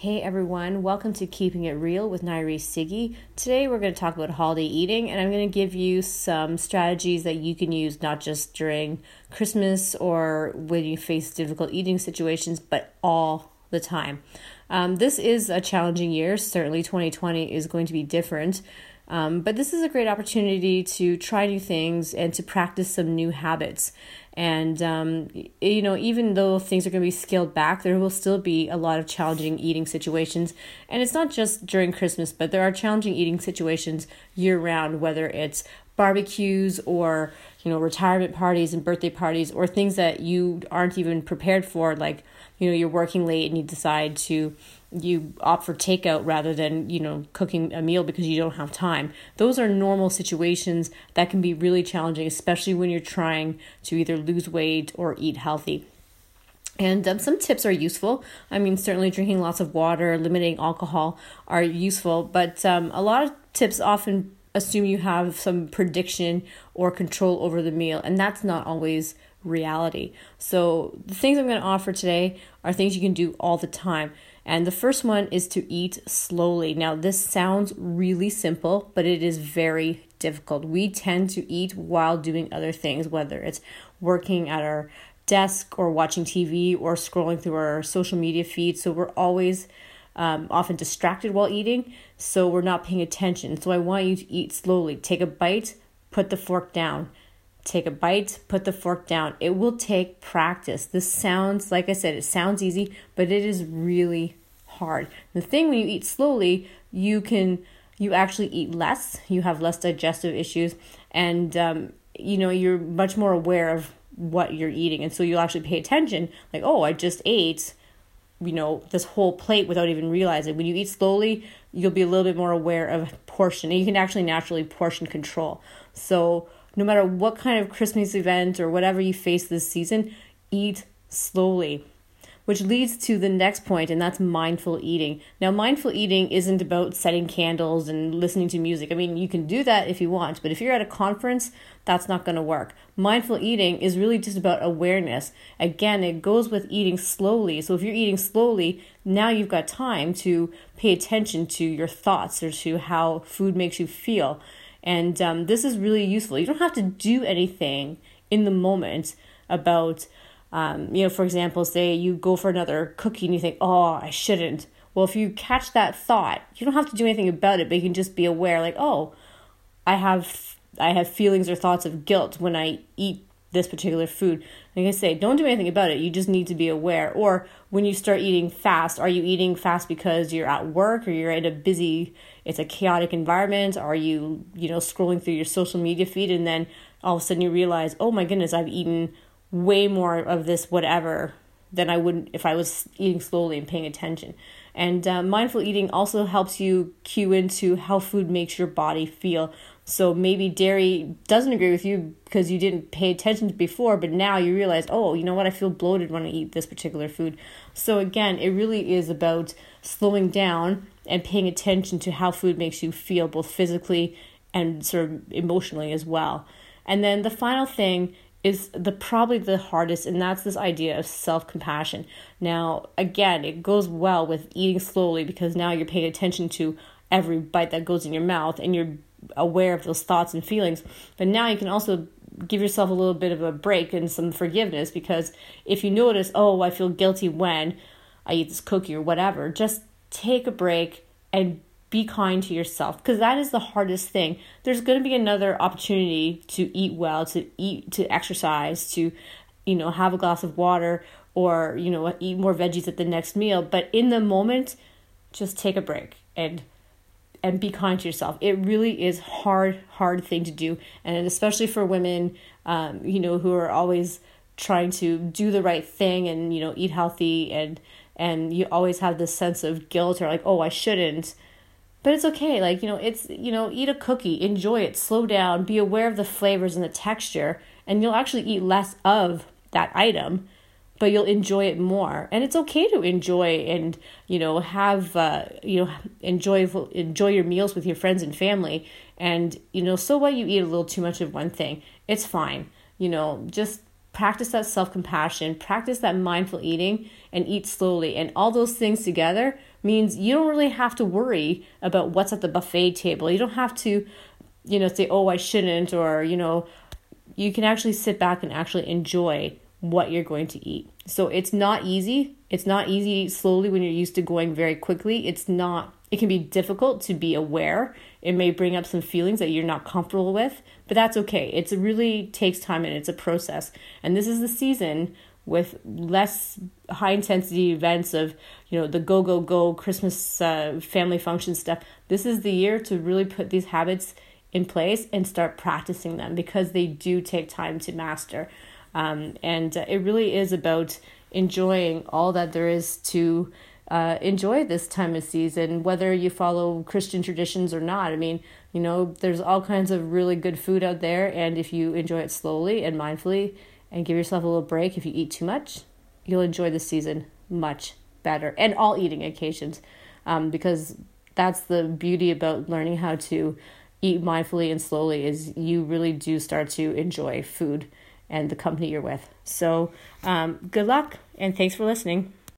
Hey everyone, welcome to Keeping It Real with Nairi Siggy. Today we're going to talk about holiday eating and I'm going to give you some strategies that you can use not just during Christmas or when you face difficult eating situations, but all the time. Um, this is a challenging year. Certainly, 2020 is going to be different. Um, but this is a great opportunity to try new things and to practice some new habits. And, um, you know, even though things are going to be scaled back, there will still be a lot of challenging eating situations. And it's not just during Christmas, but there are challenging eating situations year round, whether it's barbecues or, you know, retirement parties and birthday parties or things that you aren't even prepared for, like, you know, you're working late and you decide to you opt for takeout rather than you know cooking a meal because you don't have time those are normal situations that can be really challenging especially when you're trying to either lose weight or eat healthy and um, some tips are useful. I mean, certainly drinking lots of water, limiting alcohol are useful, but um, a lot of tips often assume you have some prediction or control over the meal, and that's not always reality. So, the things I'm going to offer today are things you can do all the time. And the first one is to eat slowly. Now, this sounds really simple, but it is very difficult. We tend to eat while doing other things, whether it's working at our desk or watching TV or scrolling through our social media feed. So we're always um, often distracted while eating, so we're not paying attention. So I want you to eat slowly. Take a bite, put the fork down. Take a bite, put the fork down. It will take practice. This sounds, like I said, it sounds easy, but it is really hard. The thing when you eat slowly, you can you actually eat less. You have less digestive issues, and um, you know you're much more aware of what you're eating, and so you'll actually pay attention. Like, oh, I just ate, you know, this whole plate without even realizing. When you eat slowly, you'll be a little bit more aware of portion, and you can actually naturally portion control. So no matter what kind of Christmas event or whatever you face this season, eat slowly which leads to the next point, and that's mindful eating. Now, mindful eating isn't about setting candles and listening to music. I mean, you can do that if you want, but if you're at a conference, that's not going to work. Mindful eating is really just about awareness. Again, it goes with eating slowly. So if you're eating slowly, now you've got time to pay attention to your thoughts or to how food makes you feel. And um, this is really useful. You don't have to do anything in the moment about um, you know, for example, say you go for another cookie and you think, oh, I shouldn't. Well, if you catch that thought, you don't have to do anything about it, but you can just be aware, like, oh, I have I have feelings or thoughts of guilt when I eat this particular food. Like I say, don't do anything about it. You just need to be aware. Or when you start eating fast, are you eating fast because you're at work or you're in a busy, it's a chaotic environment? Are you, you know, scrolling through your social media feed and then all of a sudden you realize, oh my goodness, I've eaten way more of this whatever than I would if I was eating slowly and paying attention. And uh, mindful eating also helps you cue into how food makes your body feel. So maybe dairy doesn't agree with you because you didn't pay attention to before, but now you realize, oh, you know what, I feel bloated when I eat this particular food. So again, it really is about slowing down and paying attention to how food makes you feel, both physically and sort of emotionally as well. And then the final thing is the probably the hardest and that's this idea of self-compassion. Now again it goes well with eating slowly because now you're paying attention to every bite that goes in your mouth and you're aware of those thoughts and feelings. But now you can also give yourself a little bit of a break and some forgiveness because if you notice oh i feel guilty when i eat this cookie or whatever just take a break and be kind to yourself because that is the hardest thing. There's going to be another opportunity to eat well to eat to exercise to you know have a glass of water or you know eat more veggies at the next meal. But in the moment just take a break and and be kind to yourself. It really is hard hard thing to do. And especially for women um, you know who are always trying to do the right thing and you know eat healthy and and you always have this sense of guilt or like oh i shouldn't but it's okay. Like, you know, it's, you know, eat a cookie, enjoy it, slow down, be aware of the flavors and the texture, and you'll actually eat less of that item, but you'll enjoy it more. And it's okay to enjoy and, you know, have, uh, you know, enjoy, enjoy your meals with your friends and family. And, you know, so what you eat a little too much of one thing, it's fine. You know, just practice that self compassion, practice that mindful eating, and eat slowly. And all those things together means you don't really have to worry about what's at the buffet table. You don't have to, you know, say, oh, I shouldn't, or, you know, you can actually sit back and actually enjoy what you're going to eat. So it's not easy. It's not easy slowly when you're used to going very quickly. It's not, it can be difficult to be aware. It may bring up some feelings that you're not comfortable with, but that's okay. It's really takes time and it's a process. And this is the season with less high intensity events of you know the go go go christmas uh, family function stuff this is the year to really put these habits in place and start practicing them because they do take time to master um, and uh, it really is about enjoying all that there is to uh, enjoy this time of season, whether you follow Christian traditions or not. I mean, you know, there's all kinds of really good food out there, and if you enjoy it slowly and mindfully and give yourself a little break, if you eat too much, you'll enjoy the season much better, and all eating occasions, um, because that's the beauty about learning how to eat mindfully and slowly is you really do start to enjoy food and the company you're with. So, um, good luck and thanks for listening.